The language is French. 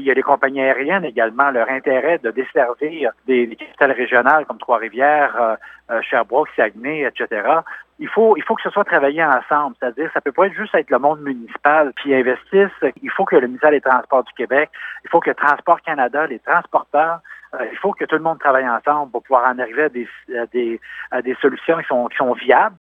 Il y a les compagnies aériennes également, leur intérêt de desservir des, des capitales régionales comme Trois-Rivières, euh, euh, Sherbrooke, Saguenay, etc. Il faut, il faut que ce soit travaillé ensemble, c'est-à-dire ça peut pas être juste être le monde municipal qui investisse. Il faut que le ministère des Transports du Québec, il faut que Transport Canada, les transporteurs, euh, il faut que tout le monde travaille ensemble pour pouvoir en arriver à des, à des, à des solutions qui sont, qui sont viables.